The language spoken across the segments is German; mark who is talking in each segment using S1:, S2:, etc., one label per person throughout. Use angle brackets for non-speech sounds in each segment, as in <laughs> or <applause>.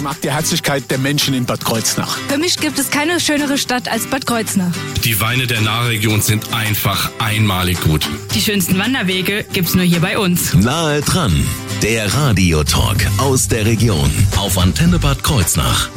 S1: Ich mag die Herzlichkeit der Menschen in Bad Kreuznach.
S2: Für mich gibt es keine schönere Stadt als Bad Kreuznach.
S3: Die Weine der Nahregion sind einfach einmalig gut.
S4: Die schönsten Wanderwege gibt's nur hier bei uns.
S5: Nahe dran, der Radiotalk aus der Region auf Antenne Bad Kreuznach.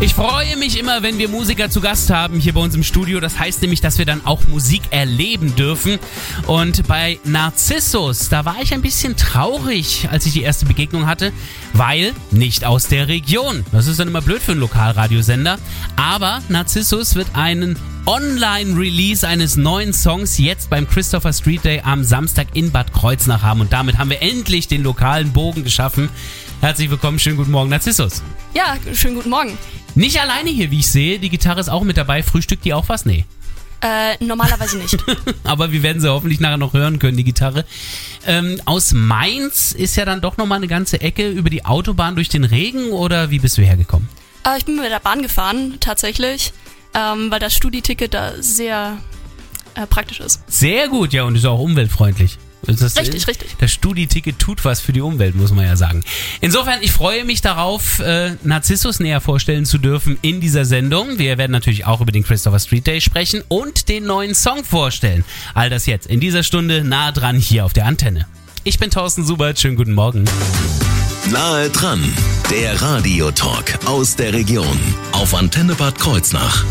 S6: Ich freue mich immer, wenn wir Musiker zu Gast haben hier bei uns im Studio. Das heißt nämlich, dass wir dann auch Musik erleben dürfen. Und bei Narzissus, da war ich ein bisschen traurig, als ich die erste Begegnung hatte, weil nicht aus der Region. Das ist dann immer blöd für einen Lokalradiosender. Aber Narzissus wird einen Online-Release eines neuen Songs jetzt beim Christopher Street Day am Samstag in Bad Kreuznach haben. Und damit haben wir endlich den lokalen Bogen geschaffen. Herzlich willkommen, schönen guten Morgen, Narzissus.
S7: Ja, schönen guten Morgen.
S6: Nicht alleine hier, wie ich sehe. Die Gitarre ist auch mit dabei. Frühstückt die auch was? Nee.
S7: Äh, normalerweise nicht. <laughs>
S6: Aber wir werden sie hoffentlich nachher noch hören können, die Gitarre. Ähm, aus Mainz ist ja dann doch nochmal eine ganze Ecke über die Autobahn durch den Regen oder wie bist du hergekommen?
S7: Äh, ich bin mit der Bahn gefahren, tatsächlich, ähm, weil das Studieticket da sehr äh, praktisch ist.
S6: Sehr gut, ja, und ist auch umweltfreundlich. Das,
S7: Richtig, richtig.
S6: Das Studieticket tut was für die Umwelt, muss man ja sagen. Insofern, ich freue mich darauf, äh, Narzissus näher vorstellen zu dürfen in dieser Sendung. Wir werden natürlich auch über den Christopher Street Day sprechen und den neuen Song vorstellen. All das jetzt in dieser Stunde nah dran hier auf der Antenne. Ich bin Thorsten Subert, schönen guten Morgen.
S5: Nahe dran, der Radiotalk aus der Region auf Antenne Bad Kreuznach.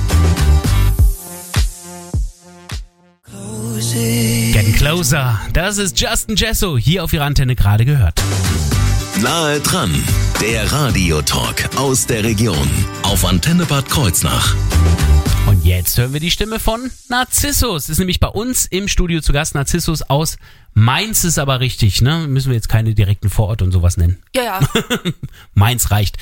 S6: Getting Closer, das ist Justin Jesso, hier auf ihrer Antenne gerade gehört.
S5: Nahe dran, der Radiotalk aus der Region auf Antenne Bad Kreuznach.
S6: Und jetzt hören wir die Stimme von Narzissus. Ist nämlich bei uns im Studio zu Gast. Narzissus aus Mainz ist aber richtig, ne? Müssen wir jetzt keine direkten Vororte und sowas nennen.
S7: Ja, ja. <laughs>
S6: Mainz reicht.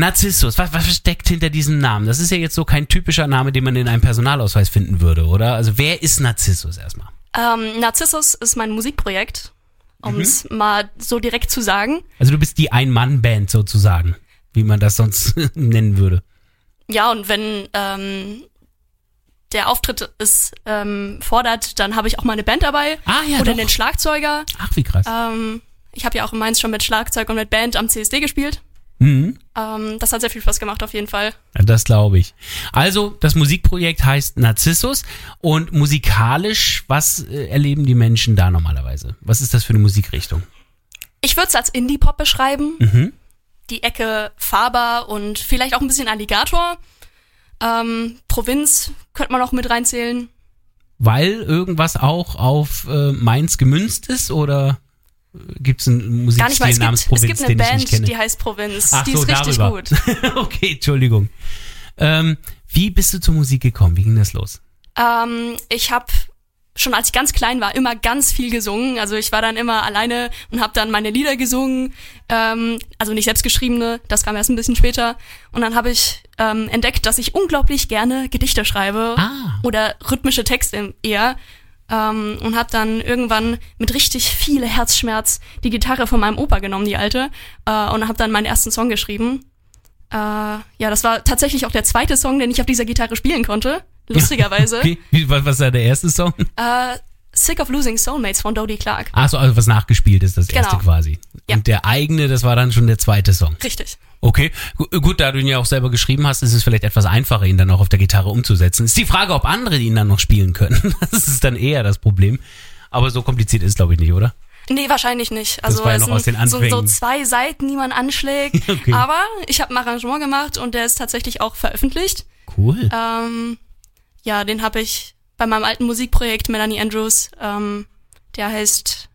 S6: Narzissus, was, was steckt hinter diesem Namen? Das ist ja jetzt so kein typischer Name, den man in einem Personalausweis finden würde, oder? Also wer ist Narzissus erstmal?
S7: Ähm, Narzissus ist mein Musikprojekt, um es mal so direkt zu sagen.
S6: Also du bist die Ein-Mann-Band sozusagen, wie man das sonst <laughs> nennen würde.
S7: Ja, und wenn ähm, der Auftritt es ähm, fordert, dann habe ich auch mal eine Band dabei.
S6: Ah, ja,
S7: Oder
S6: doch.
S7: einen Schlagzeuger.
S6: Ach, wie krass.
S7: Ähm, ich habe ja auch in Mainz schon mit Schlagzeug und mit Band am CSD gespielt.
S6: Mhm.
S7: Ähm, das hat sehr viel Spaß gemacht auf jeden Fall.
S6: Ja, das glaube ich. Also, das Musikprojekt heißt Narzissus und musikalisch, was äh, erleben die Menschen da normalerweise? Was ist das für eine Musikrichtung?
S7: Ich würde es als Indie-Pop beschreiben.
S6: Mhm.
S7: Die Ecke Faber und vielleicht auch ein bisschen Alligator. Ähm, Provinz könnte man auch mit reinzählen.
S6: Weil irgendwas auch auf äh, Mainz gemünzt ist oder gibt es einen. Musikstil
S7: Es
S6: namens
S7: gibt, es
S6: Provinz,
S7: gibt eine
S6: den ich nicht
S7: Band,
S6: kenne?
S7: die heißt Provinz.
S6: Ach
S7: die
S6: so,
S7: ist richtig
S6: darüber.
S7: gut. <laughs>
S6: okay, Entschuldigung. Ähm, wie bist du zur Musik gekommen? Wie ging das los?
S7: Ähm, ich habe schon als ich ganz klein war immer ganz viel gesungen. Also ich war dann immer alleine und habe dann meine Lieder gesungen. Ähm, also nicht selbstgeschriebene, das kam erst ein bisschen später. Und dann habe ich ähm, entdeckt, dass ich unglaublich gerne Gedichte schreibe
S6: Ah.
S7: oder rhythmische Texte eher. Ähm, und habe dann irgendwann mit richtig viel Herzschmerz die Gitarre von meinem Opa genommen, die alte, äh, und habe dann meinen ersten Song geschrieben. Äh, ja, das war tatsächlich auch der zweite Song, den ich auf dieser Gitarre spielen konnte. <laughs> Lustigerweise.
S6: Wie, was war der erste Song?
S7: Äh, Sick of Losing Soulmates von Dodie Clark.
S6: Ach so, also was nachgespielt ist, das erste
S7: Genau.
S6: quasi.
S7: Ja.
S6: Und der eigene, das war dann schon der zweite Song.
S7: Richtig.
S6: Okay, Gu- gut, da du ihn ja auch selber geschrieben hast, ist es vielleicht etwas einfacher, ihn dann auch auf der Gitarre umzusetzen. Ist die Frage, ob andere ihn dann noch spielen können. <laughs> Das ist dann eher das Problem. Aber so kompliziert ist, glaube ich, nicht, oder?
S7: Nee, wahrscheinlich nicht. Also
S6: war ja
S7: es
S6: noch aus
S7: sind
S6: den
S7: so, so zwei Seiten, die man anschlägt. <laughs>
S6: Okay.
S7: Aber ich habe ein Arrangement gemacht und der ist tatsächlich auch veröffentlicht.
S6: Cool.
S7: Ähm, ja, den habe ich bei meinem alten Musikprojekt Melanie Andrews. Ähm, der heißt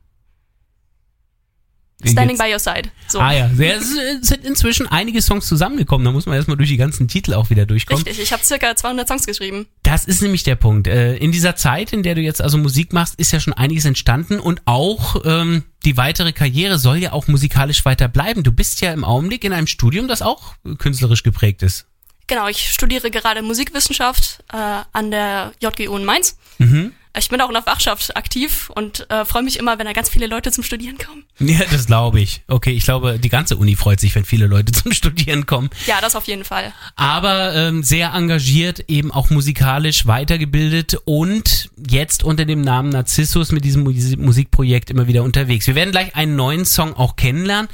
S7: Standing by Your Side. So.
S6: Ah ja, es sind inzwischen einige Songs zusammengekommen. Da muss man erstmal durch die ganzen Titel auch wieder durchkommen.
S7: Richtig, ich habe circa 200 Songs geschrieben.
S6: Das ist nämlich der Punkt. Äh, In dieser Zeit, in der du jetzt also Musik machst, ist ja schon einiges entstanden und auch ähm, die weitere Karriere soll ja auch musikalisch weiter bleiben. Du bist ja im Augenblick in einem Studium, das auch künstlerisch geprägt ist.
S7: Genau, ich studiere gerade Musikwissenschaft äh, an der JGU in Mainz.
S6: Mhm.
S7: Ich bin auch in der Fachschaft aktiv und äh, freue mich immer, wenn da ganz viele Leute zum Studieren kommen.
S6: Ja, das glaube ich. Okay, ich glaube, die ganze Uni freut sich, wenn viele Leute <laughs> zum Studieren kommen.
S7: Ja, das auf jeden Fall.
S6: Aber ähm, sehr engagiert, eben auch musikalisch weitergebildet und jetzt unter dem Namen Narzissus mit diesem Musi- Musikprojekt immer wieder unterwegs. Wir werden gleich einen neuen Song auch kennenlernen.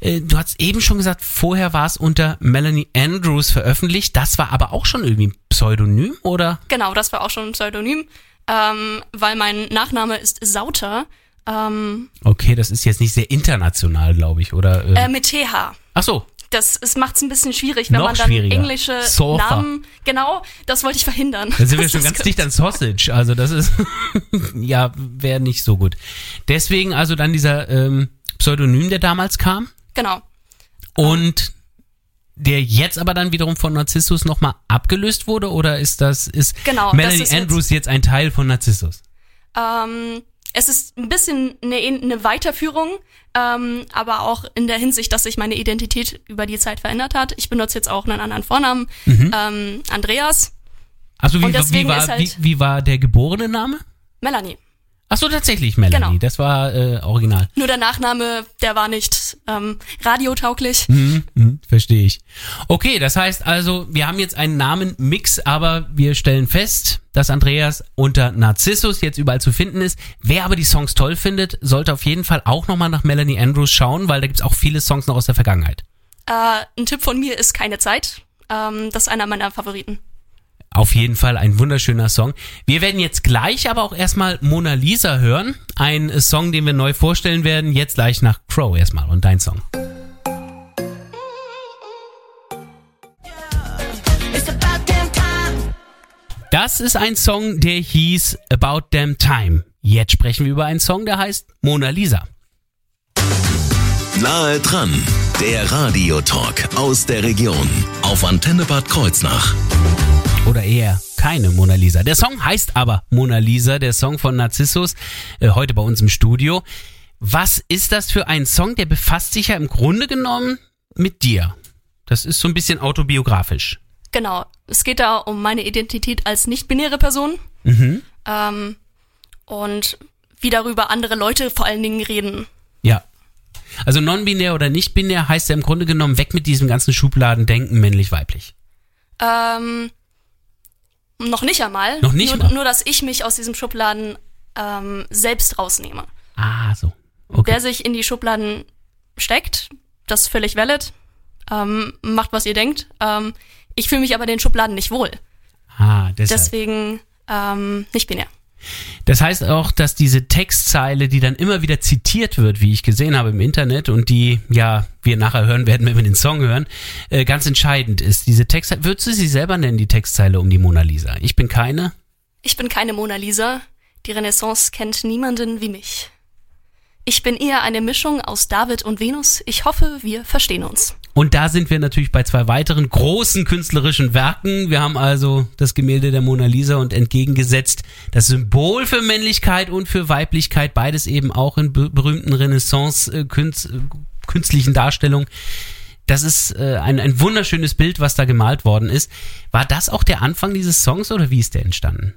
S6: Äh, du hast eben schon gesagt, vorher war es unter Melanie Andrews veröffentlicht. Das war aber auch schon irgendwie ein Pseudonym, oder?
S7: Genau, das war auch schon ein Pseudonym, ähm, weil mein Nachname ist Sauter. Ähm,
S6: Okay, das ist jetzt nicht sehr international, glaube ich, oder?
S7: äh, mit TH.
S6: Ach so,
S7: Das macht es ein bisschen schwierig, wenn man dann englische
S6: Sofa.
S7: Namen. Genau, das wollte ich verhindern.
S6: da sind wir schon ganz dicht an Sausage. Also das ist, <laughs> ja, wäre nicht so gut. Deswegen also dann dieser ähm, Pseudonym, der damals kam.
S7: Genau.
S6: Und der jetzt aber dann wiederum von Narzissus nochmal abgelöst wurde oder ist das, ist
S7: Genau, das
S6: Melanie
S7: ist jetzt-
S6: Andrews jetzt, ein Teil von Narzissus?
S7: Ähm, es ist ein bisschen eine, eine Weiterführung, ähm, aber auch in der Hinsicht, dass sich meine Identität über die Zeit verändert hat. Ich benutze jetzt auch einen anderen Vornamen,
S6: Mhm.
S7: ähm, Andreas,
S6: Also wie,
S7: Und
S6: wie,
S7: deswegen
S6: war,
S7: ist halt-
S6: wie, wie war der geborene Name?
S7: Melanie.
S6: Ach so, tatsächlich Melanie.
S7: Genau.
S6: Das war äh, original.
S7: Nur der Nachname, der war nicht ähm, radiotauglich.
S6: Mhm, mhm, verstehe ich. Okay, das heißt also, wir haben jetzt einen Namenmix, aber wir stellen fest, dass Andreas unter Narzissus jetzt überall zu finden ist. Wer aber die Songs toll findet, sollte auf jeden Fall auch nochmal nach Melanie Andrews schauen, weil da gibt's auch viele Songs noch aus der Vergangenheit.
S7: Äh, ein Tipp von mir ist keine Zeit. Ähm, das ist einer meiner Favoriten.
S6: Auf jeden Fall ein wunderschöner Song. Wir werden jetzt gleich aber auch erstmal Mona Lisa hören. Ein Song, den wir neu vorstellen werden. Jetzt gleich nach Crow erstmal und dein Song. Das ist ein Song, der hieß About Damn Time. Jetzt sprechen wir über einen Song, der heißt Mona Lisa.
S5: Nahe dran, der Radiotalk aus der Region auf Antenne Bad Kreuznach.
S6: Oder eher keine Mona Lisa. Der Song heißt aber Mona Lisa, der Song von Narzissus, äh, heute bei uns im Studio. Was ist das für ein Song? Der befasst sich ja im Grunde genommen mit dir. Das ist so ein bisschen autobiografisch.
S7: Genau. Es geht da um meine Identität als nicht-binäre Person.
S6: Mhm.
S7: Ähm, und wie darüber andere Leute vor allen Dingen reden.
S6: Ja. Also non-binär oder nicht-binär heißt ja im Grunde genommen weg mit diesem ganzen Schubladendenken männlich-weiblich.
S7: Ähm, noch nicht einmal.
S6: Noch nicht
S7: nur,
S6: mal?
S7: Nur, dass ich mich aus diesem Schubladen ähm, selbst rausnehme.
S6: Ah, so. Okay.
S7: Wer sich in die Schubladen steckt, das ist völlig valid. Ähm, macht, was ihr denkt. Ähm, ich fühle mich aber in den Schubladen nicht wohl.
S6: Ah, deshalb.
S7: Deswegen ähm, nicht binär.
S6: Das heißt auch, dass diese Textzeile, die dann immer wieder zitiert wird, wie ich gesehen habe im Internet und die, ja, wir nachher hören werden, <laughs> wenn wir den Song hören, äh, ganz entscheidend ist. Diese Textzeile, würdest du sie selber nennen, die Textzeile um die Mona Lisa? Ich bin keine.
S7: Ich bin keine Mona Lisa. Die Renaissance kennt niemanden wie mich. Ich bin eher eine Mischung aus David und Venus. Ich hoffe, wir verstehen uns.
S6: Und da sind wir natürlich bei zwei weiteren großen künstlerischen Werken. Wir haben also das Gemälde der Mona Lisa und entgegengesetzt das Symbol für Männlichkeit und für Weiblichkeit, beides eben auch in be berühmten Renaissance-künstlichen Darstellungen. Das ist äh, ein, ein wunderschönes Bild, was da gemalt worden ist. War das auch der Anfang dieses Songs oder wie ist der entstanden?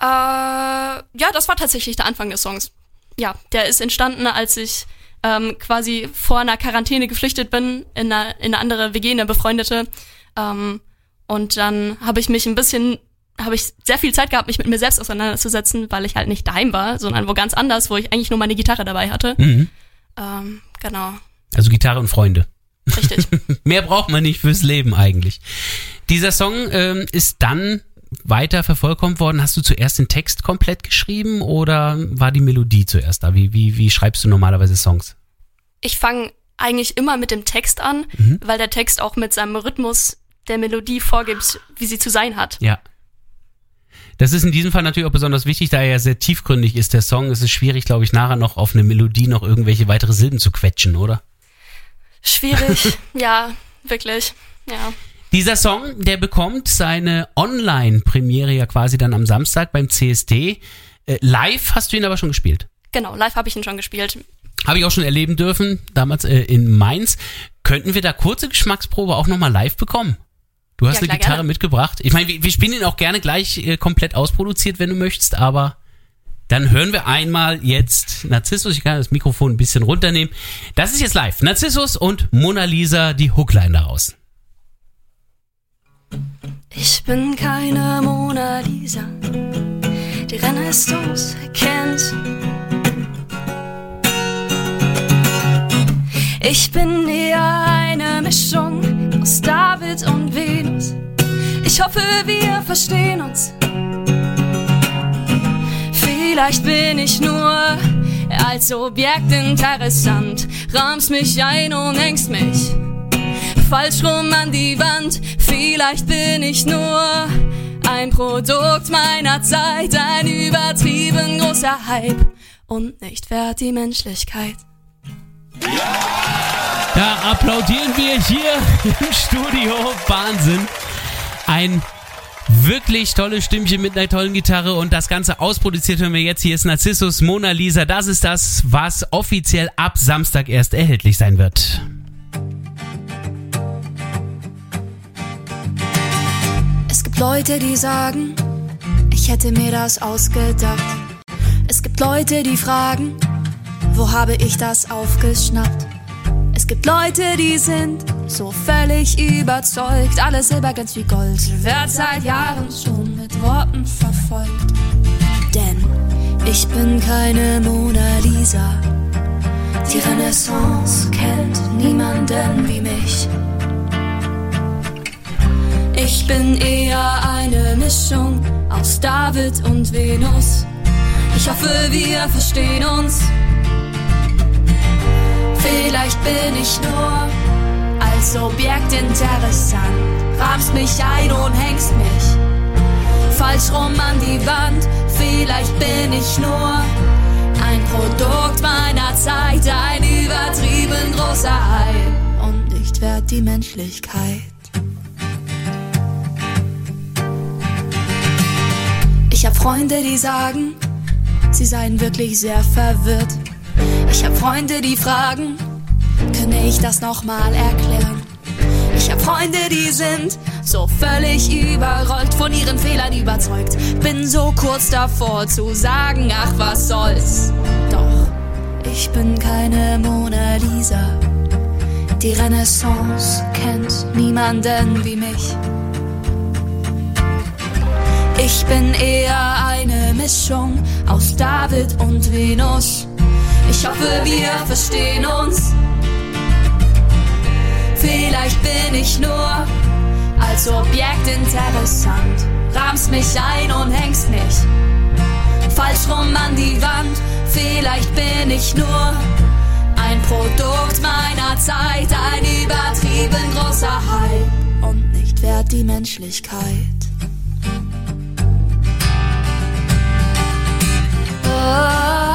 S7: Äh, ja, das war tatsächlich der Anfang des Songs. Ja, der ist entstanden, als ich ähm, quasi vor einer Quarantäne geflüchtet bin, in eine, in eine andere WG, eine befreundete. Ähm, und dann habe ich mich ein bisschen, habe ich sehr viel Zeit gehabt, mich mit mir selbst auseinanderzusetzen, weil ich halt nicht daheim war, sondern wo ganz anders, wo ich eigentlich nur meine Gitarre dabei hatte.
S6: Mhm.
S7: Ähm, genau,
S6: Also Gitarre und Freunde.
S7: richtig. <laughs>
S6: Mehr braucht man nicht fürs Leben eigentlich. Dieser Song ähm, ist dann weiter vervollkommt worden. Hast du zuerst den Text komplett geschrieben oder war die Melodie zuerst da? Wie, wie, wie schreibst du normalerweise Songs?
S7: Ich fange eigentlich immer mit dem Text an,
S6: Mhm.
S7: weil der Text auch mit seinem Rhythmus der Melodie vorgibt, wie sie zu sein hat.
S6: Ja. Das ist in diesem Fall natürlich auch besonders wichtig, da er ja sehr tiefgründig ist, der Song. Es ist schwierig, glaube ich, nachher noch auf eine Melodie noch irgendwelche weitere Silben zu quetschen, oder?
S7: Schwierig, <laughs> ja, wirklich, ja.
S6: Dieser Song, der bekommt seine Online-Premiere ja quasi dann am Samstag beim CSD. Äh, live hast du ihn aber schon gespielt.
S7: Genau, live habe ich ihn schon gespielt.
S6: Habe ich auch schon erleben dürfen, damals äh, in Mainz. Könnten wir da kurze Geschmacksprobe auch nochmal live bekommen? Du hast
S7: Ja,
S6: eine
S7: klar,
S6: Gitarre
S7: gerne.
S6: mitgebracht. Ich meine, wir, wir spielen ihn auch gerne gleich äh, komplett ausproduziert, wenn du möchtest, aber dann hören wir einmal jetzt Narzissus. Ich kann das Mikrofon ein bisschen runternehmen. Das ist jetzt live. Narzissus und Mona Lisa, die Hookline daraus.
S7: Ich bin keine Mona Lisa, die Renaissance kennt.
S8: Ich bin eher eine Mischung aus David und Venus. Ich hoffe, wir verstehen uns. Vielleicht bin ich nur als Objekt interessant. Rahmst mich ein und hängst mich falsch rum an die Wand. Vielleicht bin ich nur ein Produkt meiner Zeit, ein übertrieben großer Hype und nicht wert die Menschlichkeit.
S6: Da applaudieren wir hier <laughs> im Studio. Wahnsinn. Ein wirklich tolles Stimmchen mit einer tollen Gitarre und das Ganze ausproduziert hören wir jetzt. Hier ist Narcissus Mona Lisa. Das ist das, was offiziell ab Samstag erst erhältlich sein wird.
S8: Es gibt Leute, die sagen, ich hätte mir das ausgedacht. Es gibt Leute, die fragen, wo habe ich das aufgeschnappt? Es gibt Leute, die sind so völlig überzeugt, alles Silber ganz wie Gold, wird seit Jahren schon mit Worten verfolgt. Denn ich bin keine Mona Lisa, die Renaissance kennt niemanden wie mich. Ich bin eher eine Mischung aus David und Venus. Ich hoffe, wir verstehen uns. Vielleicht bin ich nur als Objekt interessant. Rahmst mich ein und hängst mich falsch rum an die Wand. Vielleicht bin ich nur ein Produkt meiner Zeit, ein übertrieben großer Hype und nicht wert die Menschlichkeit. Ich hab Freunde, die sagen, sie seien wirklich sehr verwirrt. Ich hab Freunde, die fragen, könne ich das nochmal erklären? Ich hab Freunde, die sind so völlig überrollt, von ihren Fehlern überzeugt. Bin so kurz davor zu sagen, ach was soll's. Doch ich bin keine Mona Lisa. Die Renaissance kennt niemanden wie mich. Ich bin eher eine Mischung aus David und Venus. Ich hoffe, wir verstehen uns. Vielleicht bin ich nur als Objekt interessant. Rahmst mich ein und hängst mich falsch rum an die Wand. Vielleicht bin ich nur ein Produkt meiner Zeit, ein übertrieben großer Hype und nicht wert die Menschlichkeit. Lebst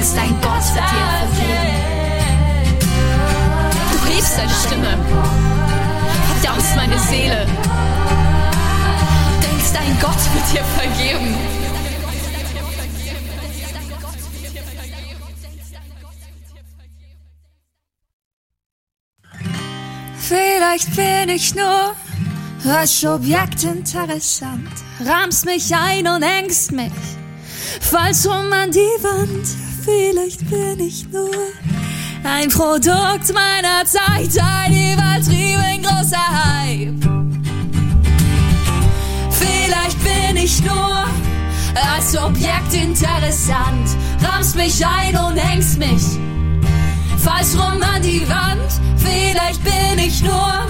S8: Denkst, dein Gott wird dir vergeben. Du hebst deine Stimme, verdammst meine Seele. Denkst, dein Gott wird dir vergeben. Vielleicht bin ich nur als Objekt interessant. Rahmst mich ein und hängst mich falsch rum an die Wand. Vielleicht bin ich nur ein Produkt meiner Zeit, ein übertrieben großer Hype. Vielleicht bin ich nur als Objekt interessant. Rahmst mich ein und hängst mich falsch rum an die Wand. Vielleicht bin ich nur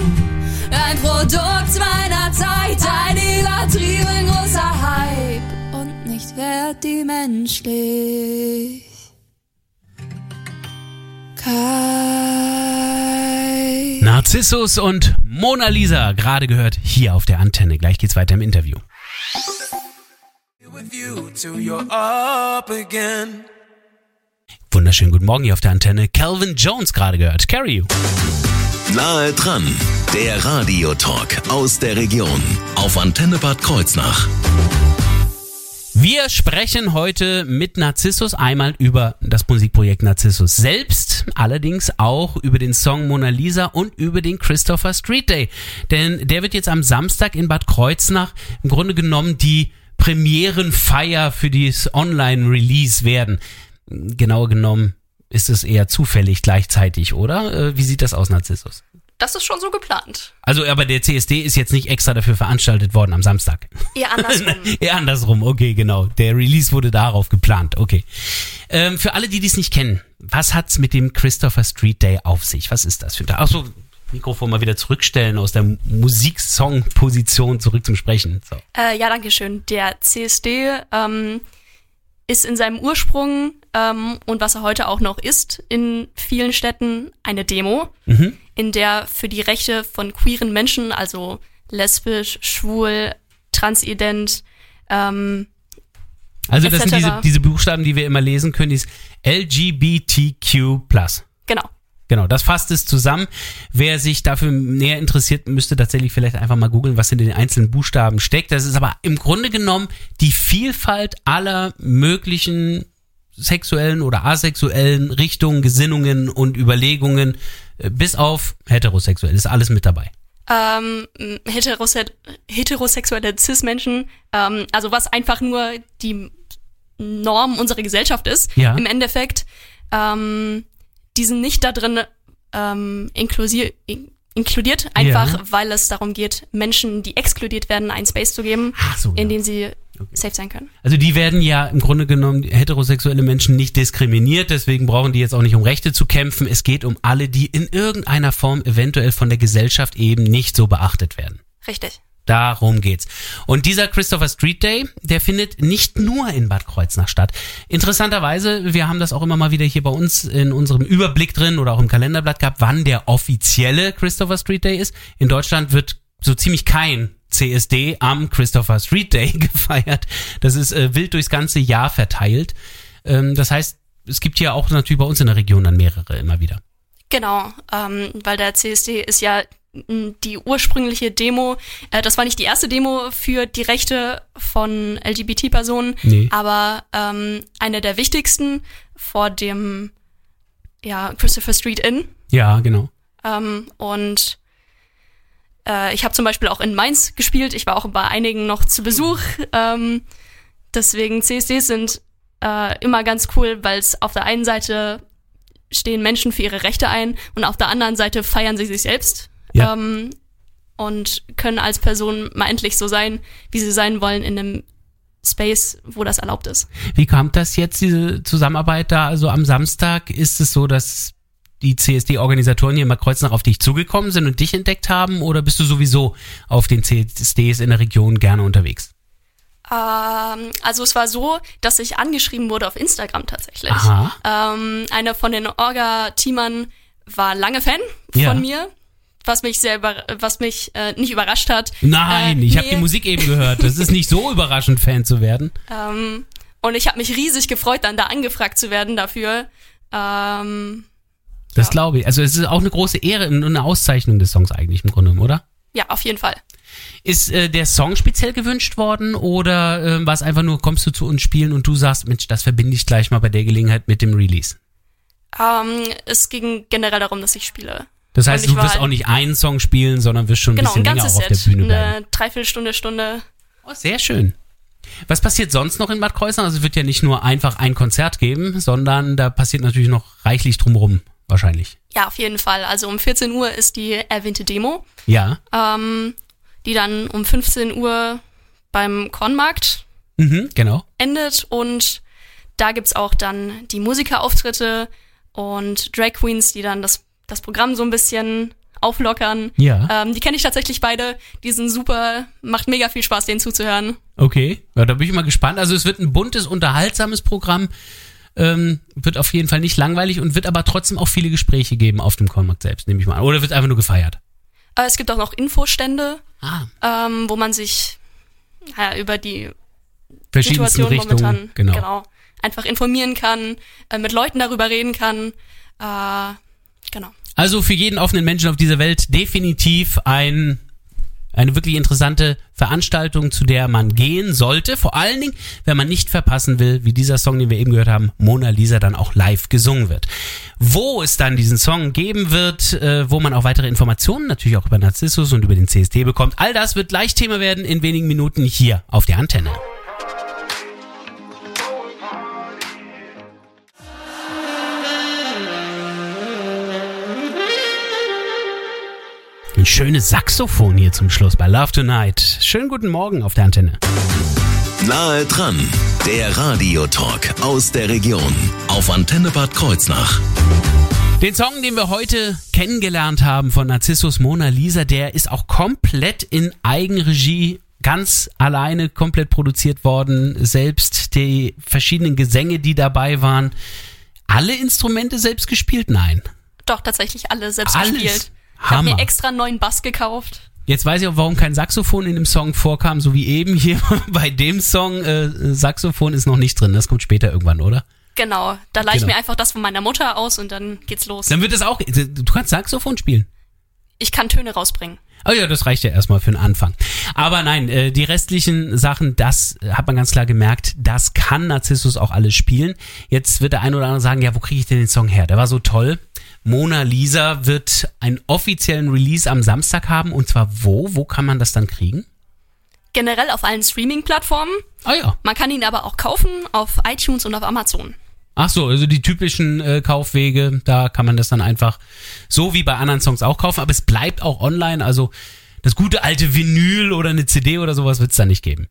S8: ein Produkt meiner Zeit, ein übertrieben großer Hype und nicht wert die menschlich.
S6: Narzissus und Mona Lisa, gerade gehört hier auf der Antenne. Gleich geht's weiter im Interview. Wunderschönen guten Morgen hier auf der Antenne. Calvin Jones gerade gehört. Carry you.
S5: Nahe dran, der Radiotalk aus der Region auf Antenne Bad Kreuznach.
S6: Wir sprechen heute mit Narzissus einmal über das Musikprojekt Narzissus selbst, allerdings auch über den Song Mona Lisa und über den Christopher Street Day. Denn der wird jetzt am Samstag in Bad Kreuznach im Grunde genommen die Premierenfeier für das Online-Release werden. Genauer genommen ist es eher zufällig gleichzeitig, oder? Äh, Wie sieht das aus, Narzissus?
S7: Das ist schon so geplant.
S6: Also, aber der CSD ist jetzt nicht extra dafür veranstaltet worden am Samstag.
S7: Eher andersrum. <laughs>
S6: Eher andersrum, okay, genau. Der Release wurde darauf geplant, okay. Ähm, für alle, die dies nicht kennen, was hat's mit dem Christopher Street Day auf sich? Was ist das für ein Tag? Achso, Mikrofon mal wieder zurückstellen aus der Musiksong-Position zurück zum Sprechen. So.
S7: Äh, ja, danke schön. Der CSD ähm, ist in seinem Ursprung ähm, und was er heute auch noch ist, in vielen Städten eine Demo,
S6: Mhm.
S7: in der für die Rechte von queeren Menschen, also lesbisch, schwul, transident, ähm,
S6: Also das sind diese, diese Buchstaben, die wir immer lesen können, die ist LGBTQ+.
S7: genau.
S6: Genau, das fasst es zusammen. Wer sich dafür näher interessiert, müsste tatsächlich vielleicht einfach mal googeln, was in den einzelnen Buchstaben steckt. Das ist aber im Grunde genommen die Vielfalt aller möglichen sexuellen oder asexuellen Richtungen, Gesinnungen und Überlegungen, äh, bis auf heterosexuell, ist alles mit dabei.
S7: ähm, heterose heterosexuelle Cis-Menschen, ähm, also was einfach nur die Norm unserer Gesellschaft ist,
S6: Ja.
S7: im Endeffekt, ähm, die sind nicht da drin ähm, inklusier in inkludiert, einfach
S6: Ja.
S7: weil es darum geht, Menschen, die exkludiert werden, einen Space zu geben,
S6: so, ja.
S7: in dem sie safe sein können.
S6: Also die werden ja im Grunde genommen heterosexuelle Menschen nicht diskriminiert, deswegen brauchen die jetzt auch nicht um Rechte zu kämpfen. Es geht um alle, die in irgendeiner Form eventuell von der Gesellschaft eben nicht so beachtet werden.
S7: Richtig.
S6: Darum geht's. Und dieser Christopher Street Day, der findet nicht nur in Bad Kreuznach statt. Interessanterweise, wir haben das auch immer mal wieder hier bei uns in unserem Überblick drin oder auch im Kalenderblatt gehabt, wann der offizielle Christopher Street Day ist. In Deutschland wird so ziemlich kein CSD am Christopher Street Day <laughs> gefeiert. Das ist äh, wild durchs ganze Jahr verteilt. Ähm, das heißt, es gibt hier auch natürlich bei uns in der Region dann mehrere immer wieder.
S7: Genau, ähm, weil der CSD ist ja die ursprüngliche Demo, äh, das war nicht die erste Demo für die Rechte von LGBT-Personen,
S6: Nee.
S7: aber ähm, eine der wichtigsten vor dem ja, Christopher Street Inn.
S6: Ja, genau.
S7: Ähm, und äh, ich habe zum Beispiel auch in Mainz gespielt. Ich war auch bei einigen noch zu Besuch. Ähm, deswegen CSDs sind äh, immer ganz cool, weil es auf der einen Seite stehen Menschen für ihre Rechte ein und auf der anderen Seite feiern sie sich selbst.
S6: Ja.
S7: Ähm, und können als Person mal endlich so sein, wie sie sein wollen in einem Space, wo das erlaubt ist.
S6: Wie kam das jetzt, diese Zusammenarbeit da? Also am Samstag ist es so, dass die CSD-Organisatoren hier in Kreuznach auf dich zugekommen sind und dich entdeckt haben? Oder bist du sowieso auf den CSDs in der Region gerne unterwegs?
S7: Ähm, also es war so, dass ich angeschrieben wurde auf Instagram tatsächlich.
S6: Aha.
S7: Ähm, einer von den Orga-Teamern war lange Fan von
S6: Ja.
S7: mir, was mich sehr über was mich äh, nicht überrascht hat.
S6: Nein,
S7: Äh,
S6: ich habe
S7: nee.
S6: die Musik eben gehört. Das ist nicht so <laughs> überraschend, Fan zu werden.
S7: Ähm, und ich habe mich riesig gefreut, dann da angefragt zu werden dafür. Ähm,
S6: Das
S7: Ja.
S6: glaube ich. Also es ist auch eine große Ehre und eine Auszeichnung des Songs eigentlich im Grunde, genommen, oder?
S7: ja, auf jeden Fall.
S6: Ist äh, der Song speziell gewünscht worden oder äh, war es einfach nur, kommst du zu uns spielen und du sagst, Mensch, das verbinde ich gleich mal bei der Gelegenheit mit dem Release?
S7: Ähm, es ging generell darum, dass ich spiele.
S6: Das heißt, du wirst auch nicht einen Song spielen, sondern wirst schon ein
S7: Genau, ein
S6: bisschen länger
S7: ganzes
S6: auch auf der. Bühne bleiben.
S7: Eine Dreiviertelstunde, Stunde.
S6: Oh, sehr schön. Was passiert sonst noch in Bad Kreuznach? Also es wird ja nicht nur einfach ein Konzert geben, sondern da passiert natürlich noch reichlich drumrum, wahrscheinlich.
S7: Ja, auf jeden Fall. Also um 14 Uhr ist die erwähnte Demo.
S6: Ja.
S7: ähm, die dann um 15 Uhr beim Kornmarkt
S6: Mhm, genau.
S7: endet und da gibt's auch dann die Musikerauftritte und Drag Queens, die dann das, das Programm so ein bisschen auflockern.
S6: Ja.
S7: Ähm, die kenne ich tatsächlich beide, die sind super, macht mega viel Spaß, denen zuzuhören.
S6: Okay. Ja, da bin ich mal gespannt. Also es wird ein buntes, unterhaltsames Programm. Ähm, wird auf jeden Fall nicht langweilig und wird aber trotzdem auch viele Gespräche geben auf dem Kornmarkt selbst, nehme ich mal an. Oder wird einfach nur gefeiert?
S7: Äh, es gibt auch noch Infostände,
S6: Ah.
S7: ähm, wo man sich ja, über die Situation
S6: Richtungen.
S7: momentan
S6: Genau.
S7: genau. einfach informieren kann, äh, mit Leuten darüber reden kann. Äh, genau.
S6: Also für jeden offenen Menschen auf dieser Welt definitiv ein, eine wirklich interessante Veranstaltung, zu der man gehen sollte. Vor allen Dingen, wenn man nicht verpassen will, wie dieser Song, den wir eben gehört haben, Mona Lisa dann auch live gesungen wird. Wo es dann diesen Song geben wird, äh, wo man auch weitere Informationen natürlich auch über Narzissus und über den CSD bekommt, all das wird gleich Thema werden in wenigen Minuten hier auf der Antenne. Ein schönes Saxophon hier zum Schluss bei Love Tonight. Schönen guten Morgen auf der Antenne.
S5: Nahe dran, der Radiotalk aus der Region auf Antenne Bad Kreuznach.
S6: Den Song, den wir heute kennengelernt haben von Narzissus Mona Lisa, der ist auch komplett in Eigenregie ganz alleine komplett produziert worden. Selbst die verschiedenen Gesänge, die dabei waren. Alle Instrumente selbst gespielt? Nein.
S7: Doch, tatsächlich alle selbst
S6: Alles?
S7: gespielt. Ich habe
S6: Hammer.
S7: mir extra einen neuen Bass gekauft.
S6: Jetzt weiß ich auch, warum kein Saxophon in dem Song vorkam, so wie eben hier <laughs> bei dem Song. Äh, Saxophon ist noch nicht drin, das kommt später irgendwann, oder?
S7: Genau, da leih ich
S6: Genau.
S7: mir einfach das von meiner Mutter aus und dann geht's los.
S6: Dann wird es auch. Du kannst Saxophon spielen.
S7: Ich kann Töne rausbringen.
S6: Oh ja, das reicht ja erstmal für den Anfang. Aber nein, äh, die restlichen Sachen, das hat man ganz klar gemerkt, das kann Narzissus auch alles spielen. Jetzt wird der ein oder andere sagen, ja, wo kriege ich denn den Song her? Der war so toll. Mona Lisa wird einen offiziellen Release am Samstag haben. Und zwar wo? Wo kann man das dann kriegen?
S7: Generell auf allen Streaming-Plattformen.
S6: Ah ja.
S7: Man kann ihn aber auch kaufen auf iTunes und auf Amazon.
S6: Ach so, also die typischen äh, Kaufwege, da kann man das dann einfach so wie bei anderen Songs auch kaufen, aber es bleibt auch online, also das gute alte Vinyl oder eine CD oder sowas wird es da nicht geben.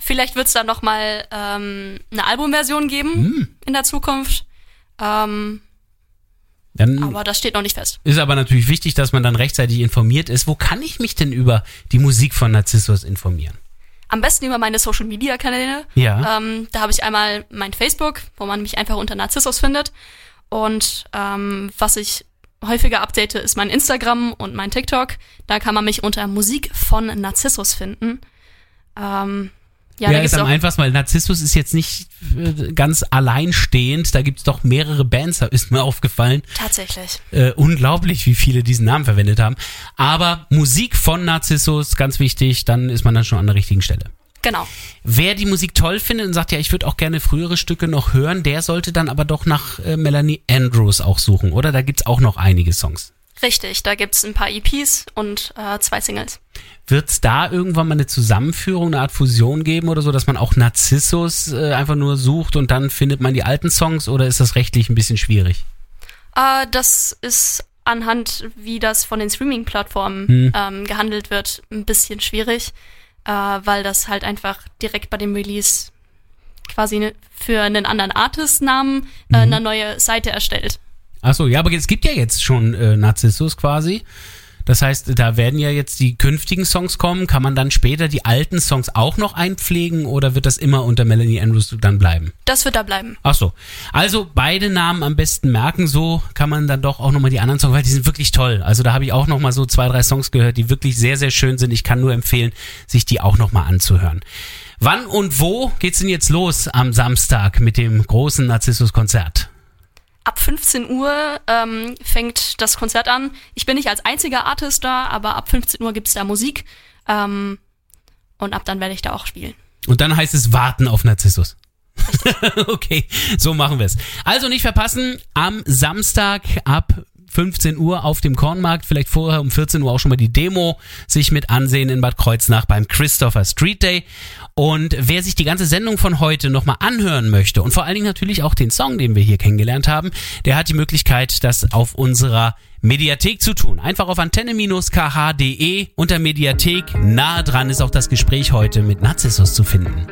S7: Vielleicht wird's da nochmal ähm, eine Albumversion geben
S6: Hm.
S7: in der Zukunft. Ähm,
S6: Dann
S7: aber das steht noch nicht fest.
S6: ist aber natürlich wichtig, dass man dann rechtzeitig informiert ist. Wo kann ich mich denn über die Musik von Narzissus informieren?
S7: Am besten über meine Social Media Kanäle.
S6: Ja.
S7: Ähm, da habe ich einmal mein Facebook, wo man mich einfach unter Narzissus findet. Und ähm, was ich häufiger update, ist mein Instagram und mein TikTok. Da kann man mich unter Musik von Narzissus finden. Ähm, ja,
S6: Ja,
S7: da
S6: ist am einfachsten, weil Narzissus ist jetzt nicht äh, ganz alleinstehend. Da gibt's doch mehrere Bands, da ist mir aufgefallen.
S7: tatsächlich.
S6: Äh, unglaublich, wie viele diesen Namen verwendet haben. Aber Musik von Narzissus, ganz wichtig, dann ist man dann schon an der richtigen Stelle.
S7: Genau.
S6: Wer die Musik toll findet und sagt, ja, ich würde auch gerne frühere Stücke noch hören, der sollte dann aber doch nach äh, Melanie Andrews auch suchen, oder? Da gibt's auch noch einige Songs.
S7: Richtig, da gibt's ein paar EPs und äh, zwei Singles.
S6: Wird's da irgendwann mal eine Zusammenführung, eine Art Fusion geben oder so, dass man auch Narzissus äh, einfach nur sucht und dann findet man die alten Songs oder ist das rechtlich ein bisschen schwierig?
S7: Äh, das ist anhand, wie das von den Streaming-Plattformen
S6: Hm.
S7: ähm, gehandelt wird, ein bisschen schwierig, äh, weil das halt einfach direkt bei dem Release quasi ne, für einen anderen Artist-Namen äh,
S6: Mhm.
S7: eine neue Seite erstellt.
S6: Achso, ja, aber es gibt ja jetzt schon äh, Narzissus quasi. Das heißt, da werden ja jetzt die künftigen Songs kommen. Kann man dann später die alten Songs auch noch einpflegen oder wird das immer unter Melanie Andrews dann bleiben?
S7: Das wird da bleiben.
S6: Ach so. Also beide Namen am besten merken, so kann man dann doch auch nochmal die anderen Songs, weil die sind wirklich toll. Also da habe ich auch nochmal so zwei, drei Songs gehört, die wirklich sehr, sehr schön sind. Ich kann nur empfehlen, sich die auch nochmal anzuhören. Wann und wo geht's denn jetzt los am Samstag mit dem großen Narzissus-Konzert?
S7: Ab 15 Uhr ähm, fängt das Konzert an. Ich bin nicht als einziger Artist da, aber ab 15 Uhr gibt's da Musik. Ähm, und ab dann werde ich da auch spielen.
S6: Und dann heißt es warten auf Narzissus. <laughs> okay, so machen wir es. Also nicht verpassen, am Samstag ab 15 Uhr auf dem Kornmarkt, vielleicht vorher um 14 Uhr auch schon mal die Demo sich mit ansehen in Bad Kreuznach beim Christopher Street Day. Und wer sich die ganze Sendung von heute nochmal anhören möchte und vor allen Dingen natürlich auch den Song, den wir hier kennengelernt haben, der hat die Möglichkeit, das auf unserer Mediathek zu tun. Einfach auf antenne-kh.de unter Mediathek. Nahe dran ist auch das Gespräch heute mit Narzissus zu finden.